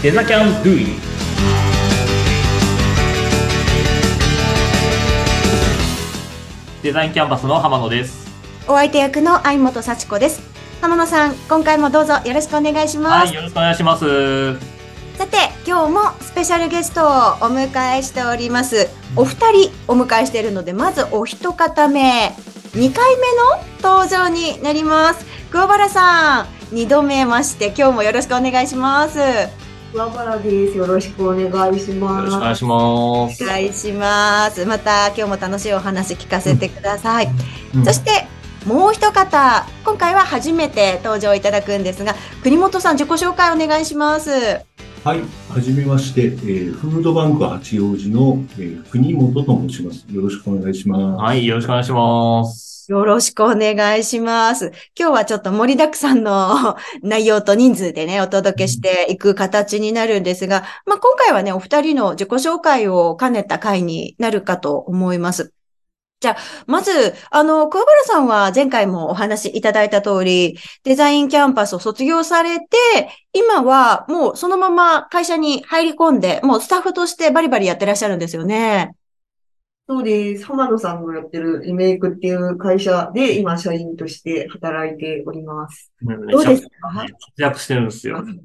デザキャンドゥイデザインキャンパスの浜野です。お相手役の相本幸子です。浜野さん、今回もどうぞよろしくお願いします。はい、よろしくお願いします。さて、今日もスペシャルゲストをお迎えしております。お二人お迎えしているので、まずお一方目、2回目の登場になります。桑原さん、2度目まして、今日もよろしくお願いします。桑原です。よろしくお願いしよます。ろしくお願いします。お願いします。また今日も楽しいお話聞かせてください。うんそしてもう一方、今回は初めて登場いただくんですが、国本さん自己紹介お願いします。はい、はじめまして、えーフードバンク八王子の、えー国本と申します。よろしくお願いします。はい、よろしくお願いします。よろしくお願いします。今日はちょっと盛りだくさんの 内容と人数でね、お届けしていく形になるんですが、まあ、今回はね、お二人の自己紹介を兼ねた回になるかと思います。じゃあ、まず、あの、桑原さんは前回もお話しいただいた通り、デザインキャンパスを卒業されて、今はもうそのまま会社に入り込んで、もうスタッフとしてバリバリやってらっしゃるんですよね。そうです。浜野さんがやってるリメイクっていう会社で今社員として働いております。どうですか活躍してるんですよ。本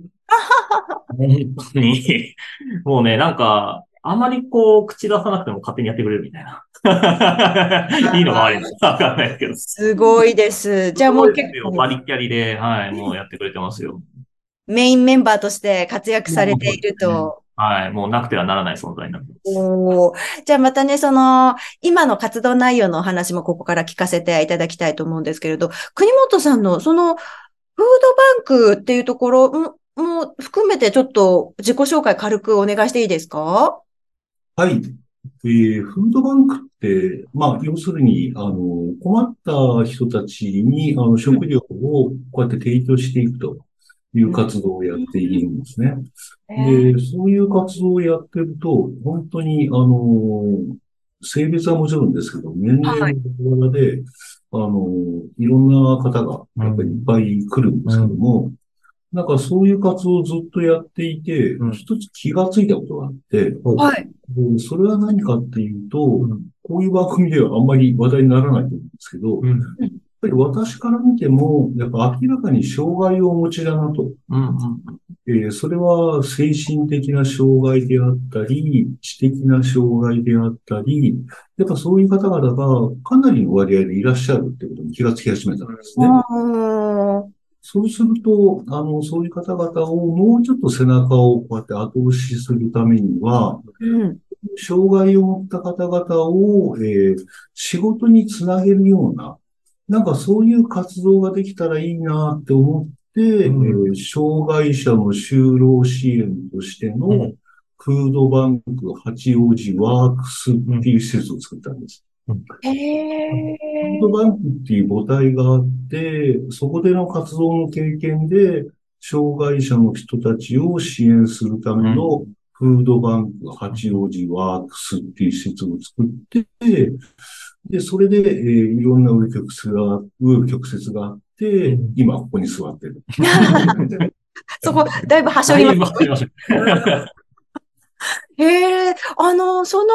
当に。もうね、なんか、あまりこう、口出さなくても勝手にやってくれるみたいな。いいのが悪いのかわかんないですけど。すごいです。じゃあもう結構バリッキャリで、はい、もうやってくれてますよ。メインメンバーとして活躍されていると。はい、もうなくてはならない存在になってます。おーじゃあまたね、その、今の活動内容のお話もここから聞かせていただきたいと思うんですけれど、国本さんのその、フードバンクっていうところもも含めてちょっと自己紹介軽くお願いしていいですか？はい。えーフードバンクって、まあ、要するに、あの、困った人たちに、あの、食料をこうやって提供していくという活動をやっているんですね。で、そういう活動をやってると、本当に、あの、性別はもちろんですけど、年齢のバラで、あの、いろんな方が、やっぱりいっぱい来るんですけども、なんかそういう活動をずっとやっていてうん、一つ気がついたことがあって、はい。でそれは何かっていうと、うん。こういう番組ではあんまり話題にならないと思うんですけど、ぱり私から見ても、やっぱ明らかに障害をお持ちだなと。うん。えーそれは精神的な障害であったり、知的な障害であったり、やっぱそういう方々がかなりの割合でいらっしゃるってことに気がつき始めたんですね。うんそうすると、あの、そういう方々をもうちょっと背中をこうやって後押しするためには、うん。障害を持った方々を、えー仕事につなげるような、なんかそういう活動ができたらいいなって思って、うん。えー障害者の就労支援としての、うん。フードバンク八王子ワークスっていう施設を作ったんです。フードバンクっていう母体があって、そこでの活動の経験で、障害者の人たちを支援するための、フードバンク八王子ワークスっていう施設を作って、で、それで、えーいろんな紆余曲折が、紆余曲折があって、うん今ここに座ってる。そこ、だいぶはしょります。へえ、あの、その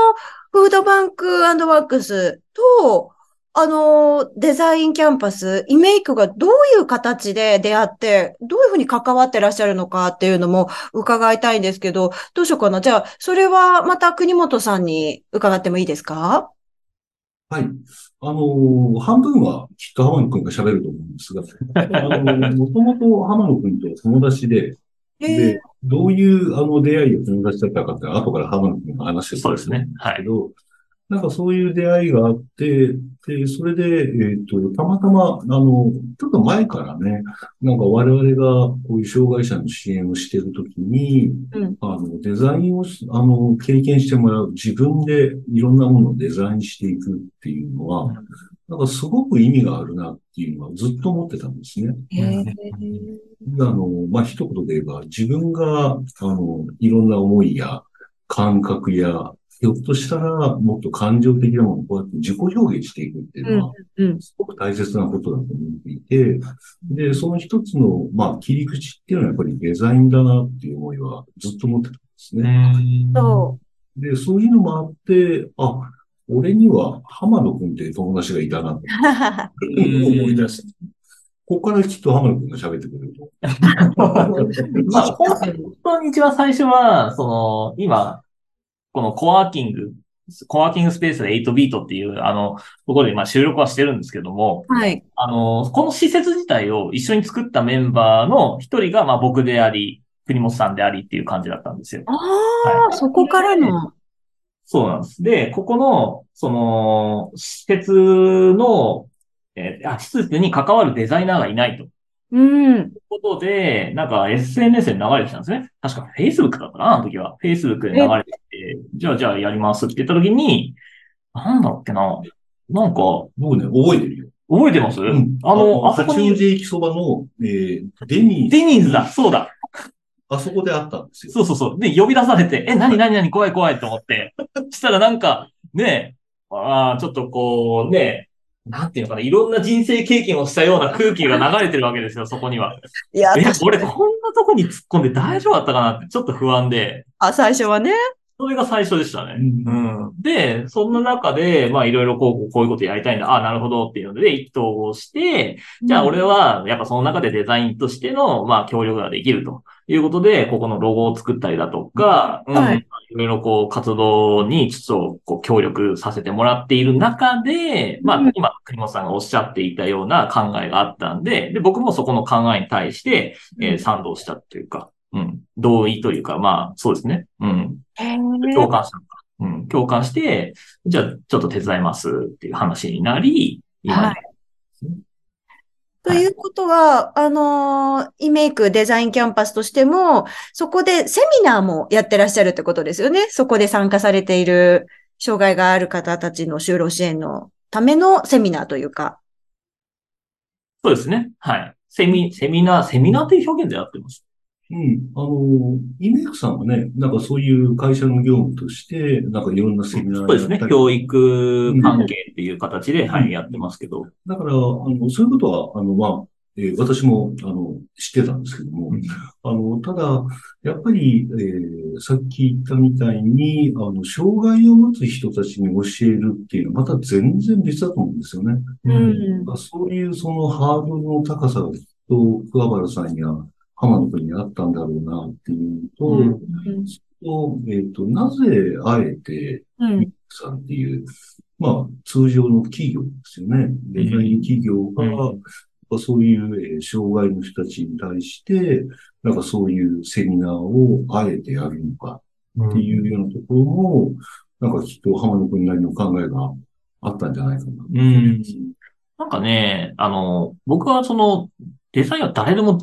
フードバンクワークスと、あの、デザインキャンパス、イメイクがどういう形で出会って、どういうふうに関わってらっしゃるのかっていうのも伺いたいんですけど、どうしようかな。じゃあ、それはまた国本さんに伺ってもいいですか？はい。あのー半分はきっと浜野くんが喋ると思うんですが、あのー もともと浜野くんと友達で、へで、どういうあの出会いを友達だったかって後から浜野くんが話してくれるそうですね。はい。なんかそういう出会いがあって、で、それで、えっ、と、たまたま、あの、ちょっと前からね、なんか我々がこういう障害者の支援をしているときに、うん。あの、デザインをし、あの、経験してもらう、自分でいろんなものをデザインしていくっていうのは、なんかすごく意味があるなっていうのはずっと思ってたんですね。あの、まあ、一言で言えば、自分が、あの、いろんな思いや感覚や、ひょっとしたらもっと感情的なものをこうやって自己表現していくっていうのは、うん。すごく大切なことだと思っていて、で、その一つの、まあ、切り口っていうのはやっぱりデザインだなっていう思いはずっと持ってたんですね。そで、そういうのもあって、あ、俺には浜野くんっていう友達がいたなってう。思い出して。ここからきっと浜野くんが喋ってくれると。まあ、本当に一番最初は、その、今、このコワーキング、コワーキングスペースで8ビートっていう、あの、ところで今収録はしてるんですけども、はい。あの、この施設自体を一緒に作ったメンバーの一人が、まあ僕であり、国本さんでありっていう感じだったんですよ。ああ、そこからの。そうなんです。で、ここの、その、施設の、えーあ、施設に関わるデザイナーがいないと。うん。ことで、なんか SNS で流れてきたんですね。確か Facebook だったな、あの時は。Facebook で流れて、じゃあじゃあやりますって言った時に、なんだっけな。なんか、僕ね、覚えてるよ。覚えてます、うんあの、あそこに、八王子駅そばの、えーデニーズ、デニーズだ、そうだ。あそこであったんですよ。そうそうそう。で、呼び出されて、え、なになになに怖い怖いと思って。したらなんか、ねえ、ああ、ちょっとこう、ねえ、なんていうのかな、いろんな人生経験をしたような空気が流れてるわけですよ、そこには。いや、俺にこんなとこに突っ込んで大丈夫だったかなってちょっと不安で、あ、最初はね。それが最初でしたね。ううん。で、そんな中で、まあいろいろこう、こういうことやりたいんだ。ああ、なるほどっていうので、一等をして、じゃあ俺は、やっぱその中でデザインとしての、まあ協力ができると。いうことで、ここのロゴを作ったりだとか、うん、はい。いろいろこう活動にちょっとこう協力させてもらっている中で、まあうん。今、栗本さんがおっしゃっていたような考えがあったんで、で、僕もそこの考えに対して、えー賛同したというか、うん、同意というか、まあそうですね。うん。へ共感したのか。うん、共感して、じゃあちょっと手伝いますっていう話になり、今にはいということは、あのーイメイクデザインキャンパスとしても、そこでセミナーもやってらっしゃるってことですよね。そこで参加されている障害がある方たちの就労支援のためのセミナーというか。そうですね。はい。セミ、セミナー、セミナーっていう表現でやってます。うん。あの、イメイクさんはね、なんかそういう会社の業務として、なんかいろんなセミナーそうですね教育関係っていう形で、はい、やってますけど。だから、あの、そういうことは、あの、まあ、えー私も、あの、知ってたんですけども、あの、ただ、やっぱり、えーさっき言ったみたいに、あの、障害を持つ人たちに教えるっていうのは、また全然別だと思うんですよね。うん。まあそういうそのハードルの高さがきっと桑原さんや浜野君にあったんだろうなっていうと、うんとえっ、と、なぜあえてうん。さんっていう、まあ通常の企業ですよね。デザイン企業が、そういう、えー障害の人たちに対して、なんかそういうセミナーをあえてやるのかっていうようなところも、なんかきっと浜野君なりの考えがあったんじゃないかな。うん。なんかね、あの、僕はその、デザインは誰でも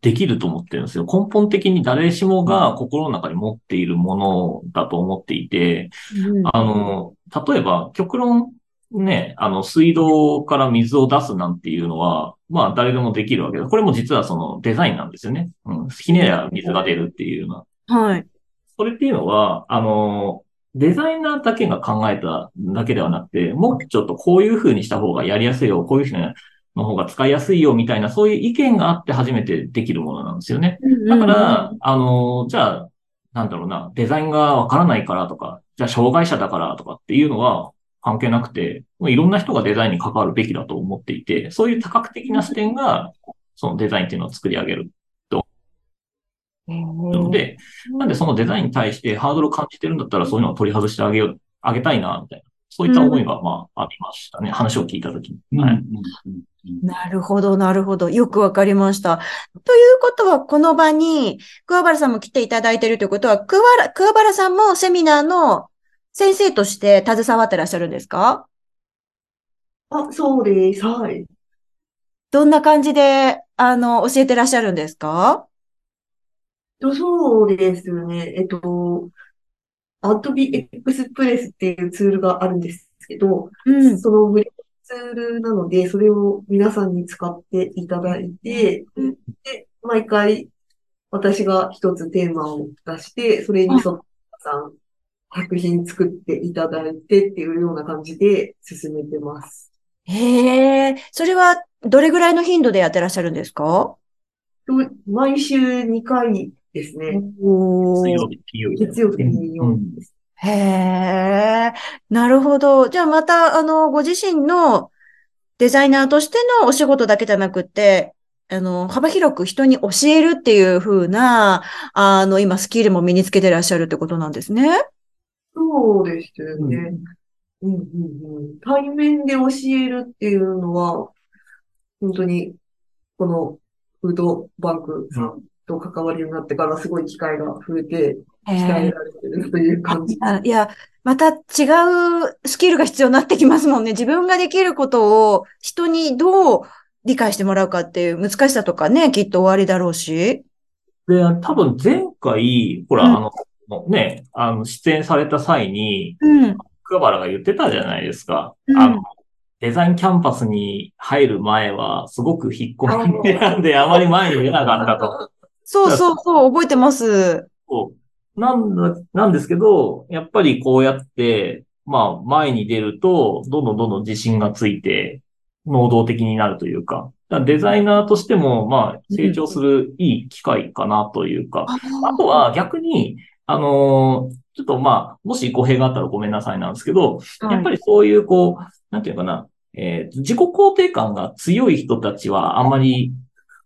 できると思ってるんですよ。根本的に誰しもが心の中に持っているものだと思っていて、あの、例えば、極論、ね、あの、水道から水を出すなんていうのは、まあ、誰でもできるわけだ。これも実はそのデザインなんですよね。うん。ひねりゃ水が出るっていうような。はい。それっていうのは、あの、デザイナーだけが考えただけではなくて、もうちょっとこういう風にした方がやりやすいよ、こういう風の方が使いやすいよ、みたいな、そういう意見があって初めてできるものなんですよね。だから、あの、じゃあ、なんだろうな、デザインがわからないからとか、じゃあ障害者だからとかっていうのは関係なくて、もういろんな人がデザインに関わるべきだと思っていて、そういう多角的な視点が、そのデザインっていうのを作り上げるので、なんでそのデザインに対してハードルを感じてるんだったらそういうのを取り外してあげよう、あげたいな、みたいな。そういった思いが、まあ、ありましたね。話を聞いたときに。なるほど、なるほど。よくわかりました。ということは、この場に、桑原さんも来ていただいているということは、桑原桑原さんもセミナーの先生として携わってらっしゃるんですか？あ、そうです。はい。どんな感じで、あの、教えてらっしゃるんですか？とそうですね。えっと、アドビエクスプレスっていうツールがあるんですけど、うん。その無料ツールなので、それを皆さんに使っていただいて、うんで、毎回私が一つテーマを出して、それに沿ったさん作品作っていただいてっていうような感じで進めてます。へえ、それはどれぐらいの頻度でやってらっしゃるんですか？と毎週2回ですね。水曜日、金曜日。月曜日、金曜日です。へえ、なるほど。じゃあまた、あの、ご自身のデザイナーとしてのお仕事だけじゃなくて、あの、幅広く人に教えるっていう風な、あの、今スキルも身につけてらっしゃるってことなんですね。そうですよね。うんうんうん。対面で教えるっていうのは、本当に、このフードバンクさんと関わるようになってからすごい機会が増えて、へ鍛ええられてるという感じ。あいや、また違うスキルが必要になってきますもんね。自分ができることを人にどう理解してもらうかっていう難しさとかね、きっと終わりだろうし。で、多分前回、ほら、うんあの、ね、あの、出演された際に、うん。桑原が言ってたじゃないですか。うんあの、デザインキャンパスに入る前は、すごく引っ込みなんで、あまり前に出なかったと。そうそうそう、覚えてます。そう。なんだ、なんですけど、やっぱりこうやって、まあ、前に出ると、どんどんどんどん自信がついて、能動的になるというか、だからデザイナーとしても、まあ、成長するいい機会かなというか、あとは逆に、あのーちょっとまあ、もし語弊があったらごめんなさいなんですけど、やっぱりそういうこう、なんていうかな、えー自己肯定感が強い人たちはあんまり、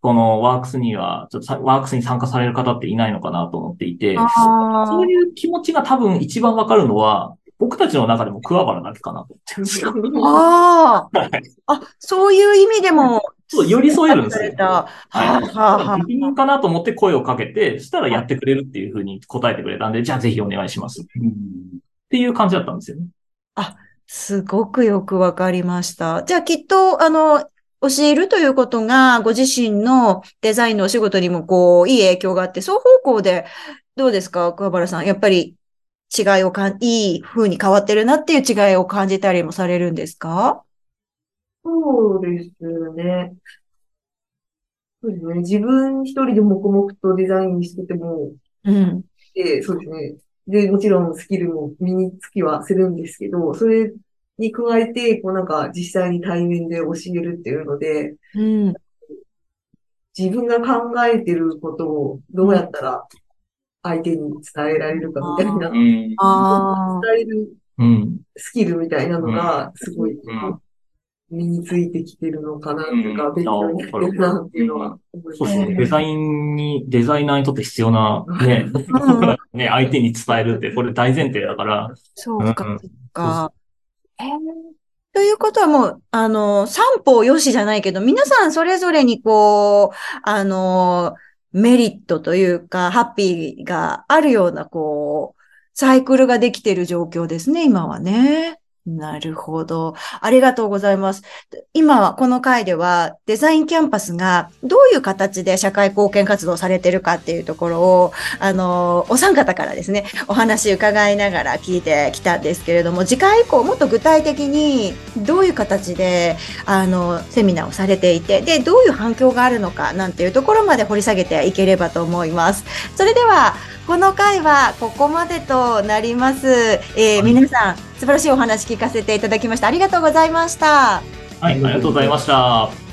このワークスには、ちょっとさワークスに参加される方っていないのかなと思っていて、あそういう気持ちが多分一番わかるのは、僕たちの中でも桑原だけかなと思ってるんですよ。あ あ。あ、そういう意味でも、そう、寄り添えるんですよ。はい。はあ、はあ。適任かなと思って声をかけて、そしたらやってくれるっていうふうに答えてくれたんで、じゃあぜひお願いします。っうんていう感じだったんですよね。すごくよくわかりました。じゃあきっと、あの、教えるということが、ご自身のデザインのお仕事にも、こう、いい影響があって、双方向で、どうですか、桑原さん。やっぱり、違いをかん、いい風に変わってるなっていう違いを感じたりもされるんですか？そうですね。そうですね。自分一人で黙々とデザインしてても、うん。で、そうですね。で、もちろんスキルも身につきはするんですけど、それに加えて、こうなんか実際に対面で教えるっていうので、うん。自分が考えてることをどうやったら相手に伝えられるかみたいな、ん。ああ。伝えるうん。スキルみたいなのが、すごいうん身についてきてるのかな、というか、うん勉強になってるな、っていうのは思いますそうですね。デザインに、デザイナーにとって必要な、ね、うん ね、相手に伝えるって、これ大前提だから、そうか、うんそっか。へえということはもう、あの、三方よしじゃないけど、皆さんそれぞれにこう、あの、メリットというか、ハッピーがあるような、こう、サイクルができている状況ですね、今はね。なるほど。ありがとうございます。今、この回では、デザインキャンパスがどういう形で社会貢献活動されてるかっていうところを、あの、お三方からですね、お話伺いながら聞いてきたんですけれども、次回以降もっと具体的にどういう形で、あの、セミナーをされていて、で、どういう反響があるのかなんていうところまで掘り下げていければと思います。それでは、この回はここまでとなります。えー皆さん、素晴らしいお話聞かせていただきました。ありがとうございました。はい、ありがとうございました。